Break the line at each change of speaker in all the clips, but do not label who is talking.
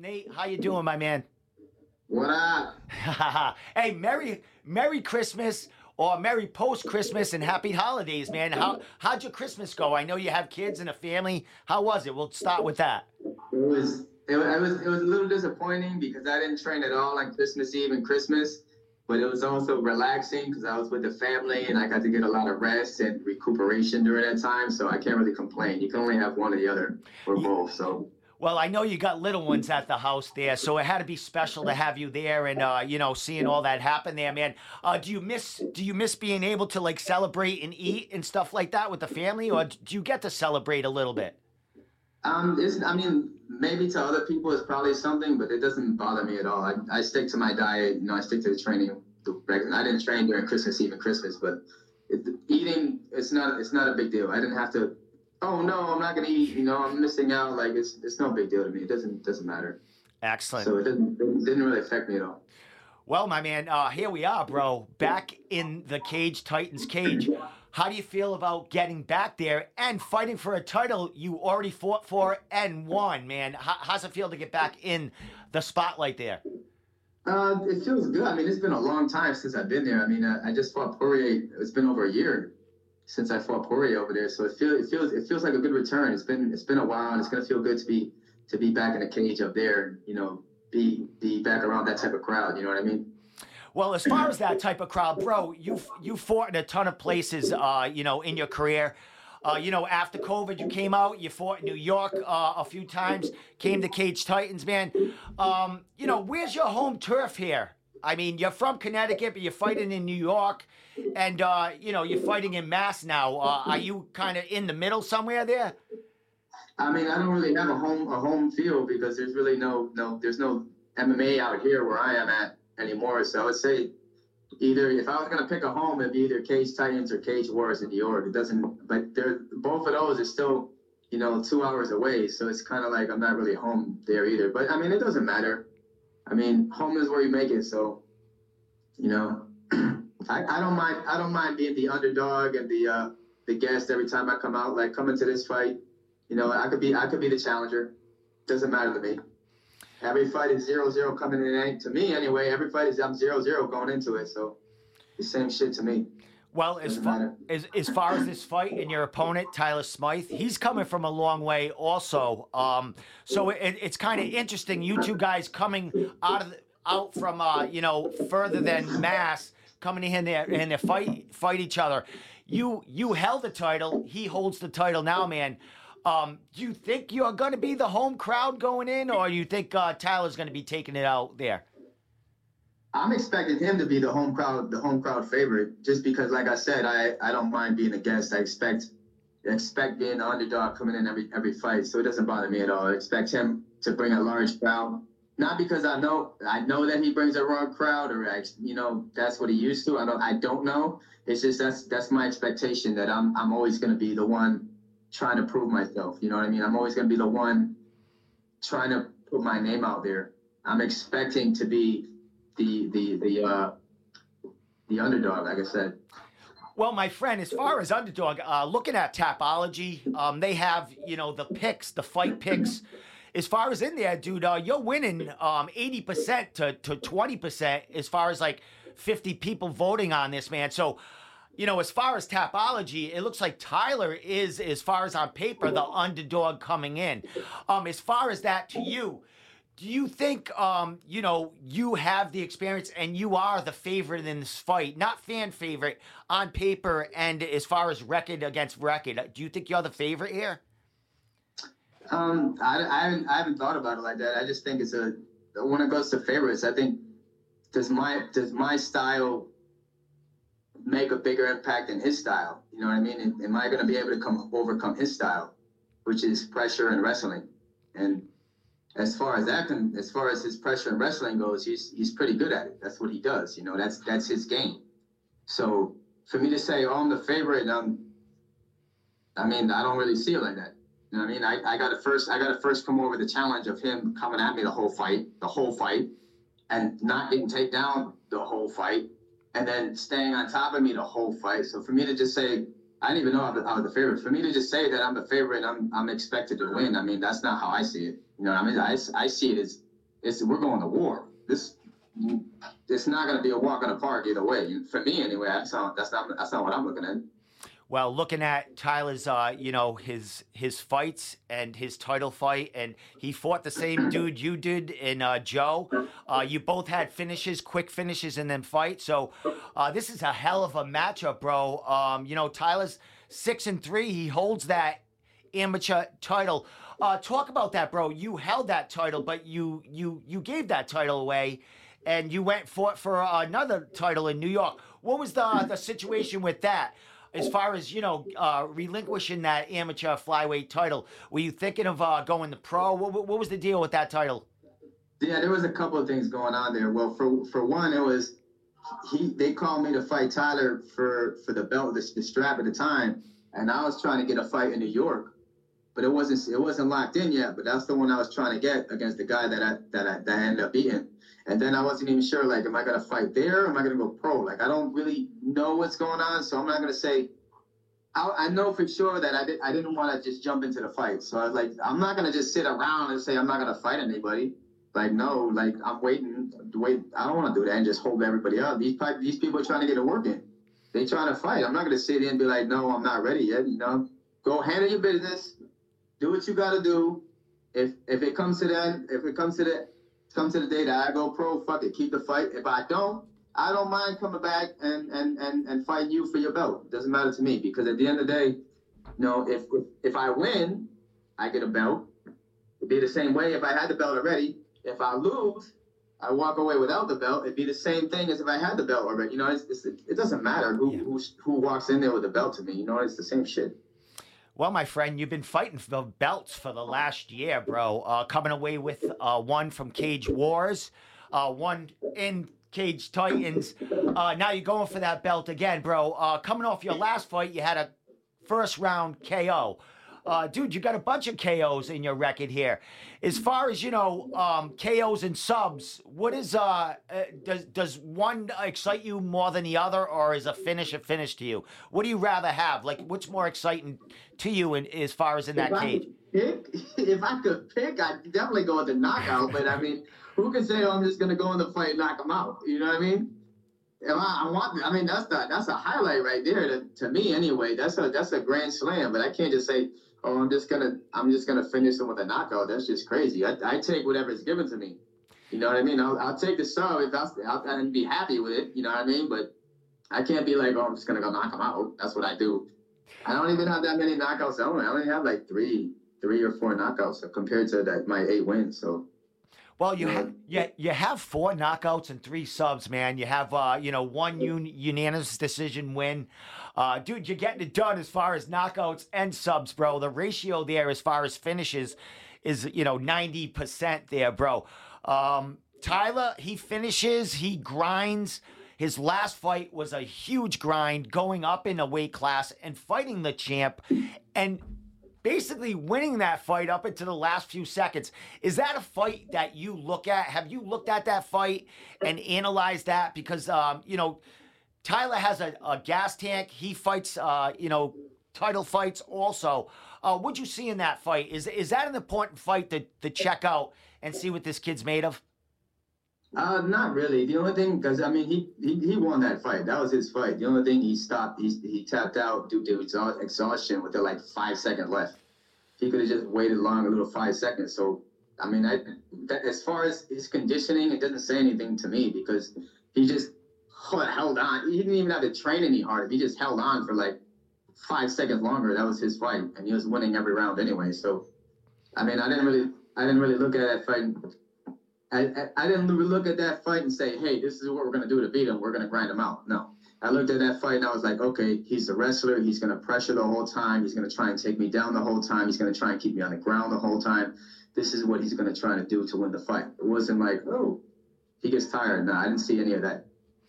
Nate, how you doing, my man?
What up?
hey, Merry Merry Christmas or Merry Post Christmas and Happy Holidays, man. How how'd your Christmas go? I know you have kids and a family. How was it? We'll start with that.
It was it, it was it was a little disappointing because I didn't train at all on Christmas Eve and Christmas, but it was also relaxing because I was with the family and I got to get a lot of rest and recuperation during that time. So I can't really complain. You can only have one or the other or both. So
Well, I know you got little ones at the house there, so it had to be special to have you there and uh, you know seeing all that happen there, man. Uh, do you miss Do you miss being able to like celebrate and eat and stuff like that with the family, or do you get to celebrate a little bit?
um, it's I mean maybe to other people it's probably something, but it doesn't bother me at all. I, I stick to my diet. You know, I stick to the training. I didn't train during Christmas Eve and Christmas, but it, eating it's not it's not a big deal. I didn't have to. Oh no, I'm not gonna eat. You know, I'm missing out. Like it's it's no big deal to me. It doesn't doesn't matter.
Excellent.
So it didn't it didn't really affect me at all.
Well, my man, uh, here we are, bro. Back in the cage, Titans cage. How do you feel about getting back there and fighting for a title you already fought for and won, man? How, how's it feel to get back in the spotlight there?
Uh, it feels good. I mean, it's been a long time since I've been there. I mean, I, I just fought Poirier. It's been over a year since I fought Poirier over there. So it feels it feels it feels like a good return. It's been it's been a while, and it's gonna feel good to be to be back in the cage up there. You know, be be back around that type of crowd. You know what I mean?
Well, as far as that type of crowd, bro, you you fought in a ton of places, uh, you know, in your career. Uh, you know, after COVID, you came out, you fought in New York uh, a few times, came to Cage Titans, man. Um, you know, where's your home turf here? I mean, you're from Connecticut, but you're fighting in New York, and uh, you know, you're fighting in Mass now. Uh, are you kind of in the middle somewhere there?
I mean, I don't really have a home a home field because there's really no no there's no MMA out here where I am at anymore. So I would say either if I was gonna pick a home, it'd be either Cage Titans or Cage Wars in New York. It doesn't, but they're both of those are still you know two hours away. So it's kind of like I'm not really home there either. But I mean, it doesn't matter. I mean, home is where you make it. So you know, I, I don't mind I don't mind being the underdog and the uh, the guest every time I come out. Like coming to this fight. You know, I could be I could be the challenger. Doesn't matter to me. Every fight is zero zero coming in. To me, anyway, every fight is I'm zero zero going into it. So the same shit to me.
Well, as far as, as far as this fight and your opponent Tyler Smythe, he's coming from a long way also. Um, so it, it's kind of interesting. You two guys coming out of the, out from uh, you know further than Mass, coming in there and they fight fight each other. You you held the title. He holds the title now, man. Um, do you think you're going to be the home crowd going in, or you think uh, Tyler's going to be taking it out there?
I'm expecting him to be the home crowd, the home crowd favorite, just because, like I said, I, I don't mind being a guest. I expect expect being the underdog coming in every every fight, so it doesn't bother me at all. I expect him to bring a large crowd, not because I know I know that he brings a raw crowd, or I, you know that's what he used to. I don't I don't know. It's just that's that's my expectation that I'm I'm always going to be the one trying to prove myself. You know what I mean? I'm always going to be the one trying to put my name out there. I'm expecting to be the the the uh the underdog, like I said.
Well, my friend, as far as underdog, uh, looking at Tapology, um, they have you know the picks, the fight picks. As far as in there, dude, uh, you're winning um, 80% to, to 20% as far as like 50 people voting on this, man. So, you know, as far as Tapology, it looks like Tyler is, as far as on paper, the underdog coming in. Um, as far as that to you, do you think um, you know you have the experience and you are the favorite in this fight not fan favorite on paper and as far as record against record do you think you're the favorite here
Um, I, I haven't I haven't thought about it like that. I just think it's a when it goes to favorites. I think does my does my style make a bigger impact than his style? You know what I mean? Am- I going to be able to come overcome his style, which is pressure and wrestling? And as far as can, as far as his pressure and wrestling goes, he's he's pretty good at it. That's what he does. You know, that's that's his game. So for me to say, oh, I'm the favorite, um, I mean, I don't really see it like that. You know what I mean? I, I got to first I got to first come over the challenge of him coming at me the whole fight, the whole fight, and not getting taken down the whole fight, and then staying on top of me the whole fight. So for me to just say I didn't even know I was, I was the favorite. For me to just say that I'm the favorite, I'm I'm expected to win. I mean, that's not how I see it. You know what I mean? I, I see it as it's we're going to war. This it's not going to be a walk in the park either way. For me, anyway, that's not that's not that's not what I'm looking at.
Well, looking at Tyler's, uh, you know, his his fights and his title fight, and he fought the same dude you did in uh, Joe. Uh, you both had finishes, quick finishes, and then fight. So uh, this is a hell of a matchup, bro. Um, you know, Tyler's six and three. He holds that amateur title. Uh, talk about that, bro. You held that title, but you you you gave that title away, and you went for for another title in New York. What was the the situation with that? As far as you know, uh, relinquishing that amateur flyweight title, were you thinking of uh, going the pro? What, what was the deal with that title?
Yeah, there was a couple of things going on there. Well, for for one, it was he. They called me to fight Tyler for for the belt, the, the strap at the time, and I was trying to get a fight in New York, but it wasn't it wasn't locked in yet. But that's the one I was trying to get against the guy that I that I, that I ended up beating. And then I wasn't even sure, like, am I gonna fight there? am I gonna go pro? Like, I don't really know what's going on, so I'm not gonna say. I, I know for sure that I did. I didn't want to just jump into the fight, so I was like, I'm not gonna just sit around and say I'm not gonna fight anybody. Like, no, like I'm waiting. Wait, I don't want to do that and just hold everybody up. These these people are trying to get a work in. They trying to fight. I'm not gonna sit there and be like, no, I'm not ready yet. You know, go handle your business, do what you gotta do. If if it comes to that, if it comes to that come to the day that I go pro, fuck it, keep the fight. If I don't, I don't mind coming back and and and and fighting you for your belt. It doesn't matter to me because at the end of the day, you know, if if, if I win, I get a belt. It'd be the same way if I had the belt already. If I lose, I walk away without the belt. It'd be the same thing as if I had the belt already. You know, it's, it's it doesn't matter who, yeah. who who walks in there with the belt to me. You know, it's the same shit.
Well, my friend, you've been fighting for the belts for the last year, bro. Uh, coming away with uh, one from Cage Wars, uh, one in Cage Titans. Uh, now you're going for that belt again, bro. Uh, coming off your last fight, you had a first round KO uh, dude, you got a bunch of KOs in your record here. As far as you know, um, KOs and subs, what is uh, uh, does does one excite you more than the other, or is a finish a finish to you? What do you rather have? Like, what's more exciting to you in, as far as in that if cage?
Pick, if I could pick, I'd definitely go with the knockout. but I mean, who can say oh, I'm just gonna go in the fight and knock him out? You know what I mean? I, I, want. I mean, that's the that's a highlight right there to, to me. Anyway, that's a that's a grand slam. But I can't just say oh, I'm just gonna I'm just gonna finish them with a knockout. That's just crazy. I, I take whatever's given to me. You know what I mean? I'll, I'll take the sub if that's I'll, and be happy with it. You know what I mean? But I can't be like, oh, I'm just gonna go knock him out. That's what I do. I don't even have that many knockouts. I only, I only have like three, three or four knockouts compared to that, my eight wins. So
well, you ha- you, you have four knockouts and three subs, man. You have uh, you know one un- unanimous decision win. Uh, dude, you're getting it done as far as knockouts and subs, bro. The ratio there as far as finishes is you know 90% there, bro. Um, Tyler, he finishes, he grinds. His last fight was a huge grind, going up in a weight class and fighting the champ. And basically winning that fight up into the last few seconds. Is that a fight that you look at? Have you looked at that fight and analyzed that? Because, um, you know, Tyler has a, a gas tank. He fights, uh, you know, title fights also. Uh, what'd you see in that fight? Is is that an important fight to, to check out and see what this kid's made of?
Uh, not really. The only thing, because I mean, he, he he won that fight. That was his fight. The only thing he stopped, he, he tapped out due to exhaustion with the like five second left. He could have just waited long, a little five seconds. So, I mean, I, that, as far as his conditioning, it doesn't say anything to me because he just held on. He didn't even have to train any harder. He just held on for like five seconds longer. That was his fight, and he was winning every round anyway. So, I mean, I didn't really, I didn't really look at that fight I, I, didn't look at that fight and say, hey, this is what we're going to do to beat him. We're going to grind him out. No. I looked at that fight and I was like, okay, he's a wrestler. He's going to pressure the whole time. He's going to try and take me down the whole time. He's going to try and keep me on the ground the whole time. This is what he's going to try to do to win the fight. It wasn't like, oh, he gets tired. No, I didn't see any of that.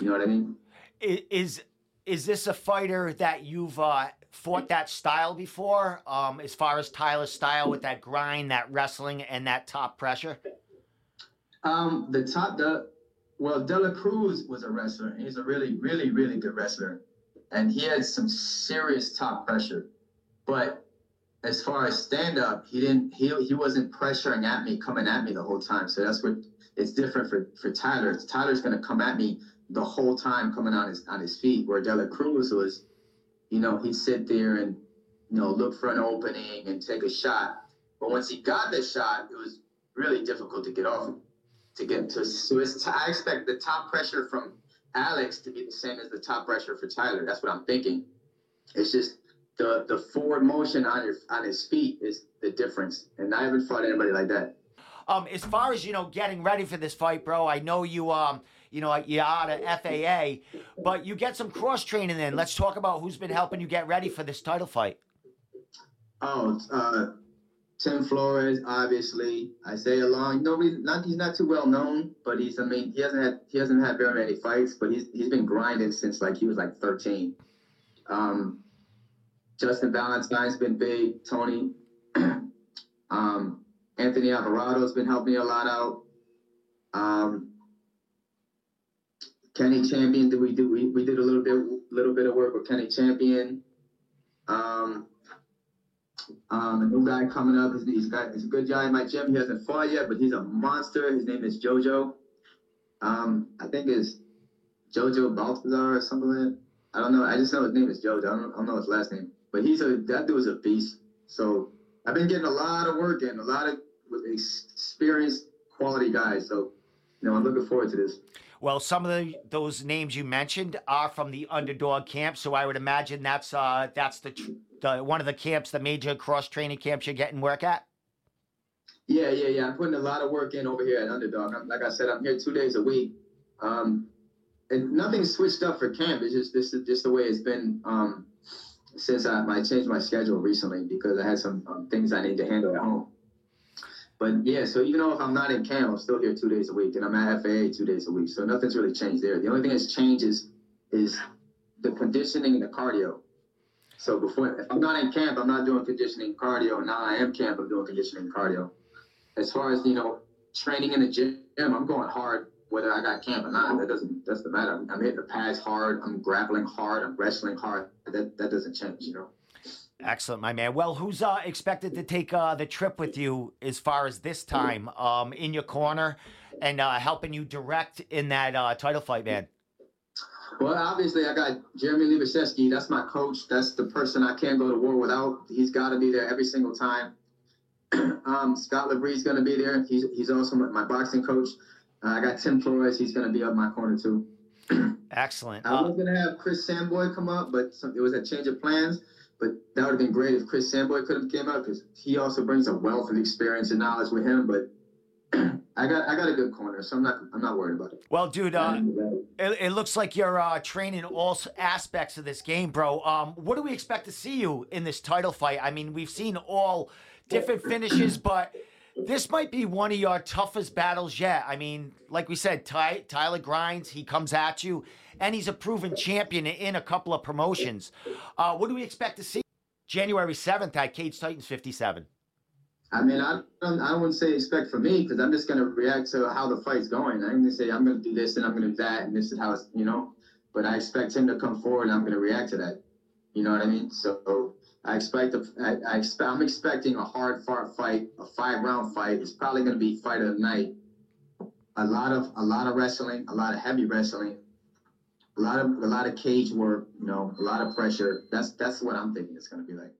You know what I mean?
Is is this a fighter that you've uh, fought that style before? Um, as far as Tyler's style with that grind, that wrestling, and that top pressure?
Um, the top, the well, Dela Cruz was a wrestler. He's a really, really, really good wrestler, and he had some serious top pressure. But as far as stand up, he didn't. He he wasn't pressuring at me, coming at me the whole time. So that's what it's different for for Tyler. Tyler's gonna come at me the whole time coming on his on his feet, where Dela Cruz was, you know, he'd sit there and you know look for an opening and take a shot. But once he got the shot, it was really difficult to get off to get to. So it's, I expect the top pressure from Alex to be the same as the top pressure for Tyler. That's what I'm thinking. It's just the the forward motion on your on his feet is the difference, and I haven't fought anybody like that.
Um, as far as you know, getting ready for this fight, bro. I know you um, you know, you're out of FAA, but you get some cross training in. Let's talk about who's been helping you get ready for this title fight.
Oh, uh, Tim Flores, obviously. Isaiah Long. Nobody, not he's not too well known, but he's. I mean, he hasn't had he hasn't had very many fights, but he's he's been grinding since like he was like 13. Um, Justin Valentine's been big. Tony, um, Anthony Alvarado's been helping me a lot out. Um, Kenny Champion, did we do we, we did a little bit little bit of work with Kenny Champion. Um, um, a new guy coming up. He's, got he's a good guy in my gym. He hasn't fought yet, but he's a monster. His name is Jojo. Um, I think it's Jojo Baltazar or something like that. I don't know. I just know his name is Jojo. I don't, I don't know his last name, but he's a that dude's a beast. So I've been getting a lot of work in, a lot of experienced, quality guys. So you know, I'm looking forward to this.
Well, some of the, those names you mentioned are from the underdog camp, so I would imagine that's uh, that's the, the one of the camps, the major cross training camps you're getting work at.
Yeah, yeah, yeah. I'm putting a lot of work in over here at Underdog. I'm, like I said, I'm here two days a week, um, and nothing's switched up for camp. It's just this is just the way it's been um, since I, I changed my schedule recently because I had some um, things I need to handle at home. But yeah, so even though if I'm not in camp, I'm still here two days a week, and I'm at FAA two days a week. So nothing's really changed there. The only thing that's changed is, is the conditioning and the cardio. So before, if I'm not in camp, I'm not doing conditioning cardio. Now I am camp, I'm doing conditioning cardio. As far as you know, training in the gym, I'm going hard whether I got camp or not. That doesn't doesn't matter. I'm hitting the pads hard. I'm grappling hard. I'm wrestling hard. That that doesn't change, you know.
Excellent, my man. Well, who's uh, expected to take uh, the trip with you as far as this time um, in your corner and uh, helping you direct in that uh, title fight, man?
Well, obviously, I got Jeremy Levashevsky. That's my coach. That's the person I can't go to war without. He's got to be there every single time. um, Scott Labree's going to be there. He's, he's also my boxing coach. Uh, I got Tim Flores. He's going to be up my corner, too.
Excellent.
I was uh, going to have Chris Samboy come up, but some, it was a change of plans. But that would have been great if Chris Samboy could have came out because he also brings a wealth of experience and knowledge with him. But I got I got a good corner, so I'm not I'm not worried about it.
Well, dude, uh, it, it, looks like you're uh, training all aspects of this game, bro. Um, what do we expect to see you in this title fight? I mean, we've seen all different finishes, but this might be one of your toughest battles yet. I mean, like we said, Ty, Tyler grinds, he comes at you, and he's a proven champion in a couple of promotions. Uh, what do we expect to see January 7th at Cage Titans 57?
I mean, I don't, I wouldn't say expect for me because I'm just going to react to how the fight's going. I'm going to say I'm going to do this and I'm going to do that and this is how it's, you know. But I expect him to come forward and I'm going to react to that. You know what I mean? So I expect, a, I, I expect, I'm expecting a hard fought fight, a five round fight. It's probably going to be fight of the night. A lot of a lot of wrestling, a lot of heavy wrestling, a lot of a lot of cage work. You know, a lot of pressure. That's that's what I'm thinking it's going to be like.